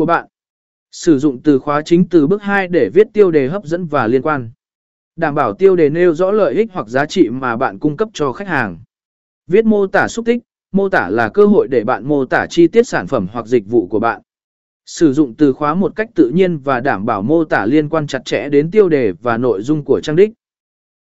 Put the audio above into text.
của bạn. Sử dụng từ khóa chính từ bước 2 để viết tiêu đề hấp dẫn và liên quan. Đảm bảo tiêu đề nêu rõ lợi ích hoặc giá trị mà bạn cung cấp cho khách hàng. Viết mô tả xúc tích, mô tả là cơ hội để bạn mô tả chi tiết sản phẩm hoặc dịch vụ của bạn. Sử dụng từ khóa một cách tự nhiên và đảm bảo mô tả liên quan chặt chẽ đến tiêu đề và nội dung của trang đích.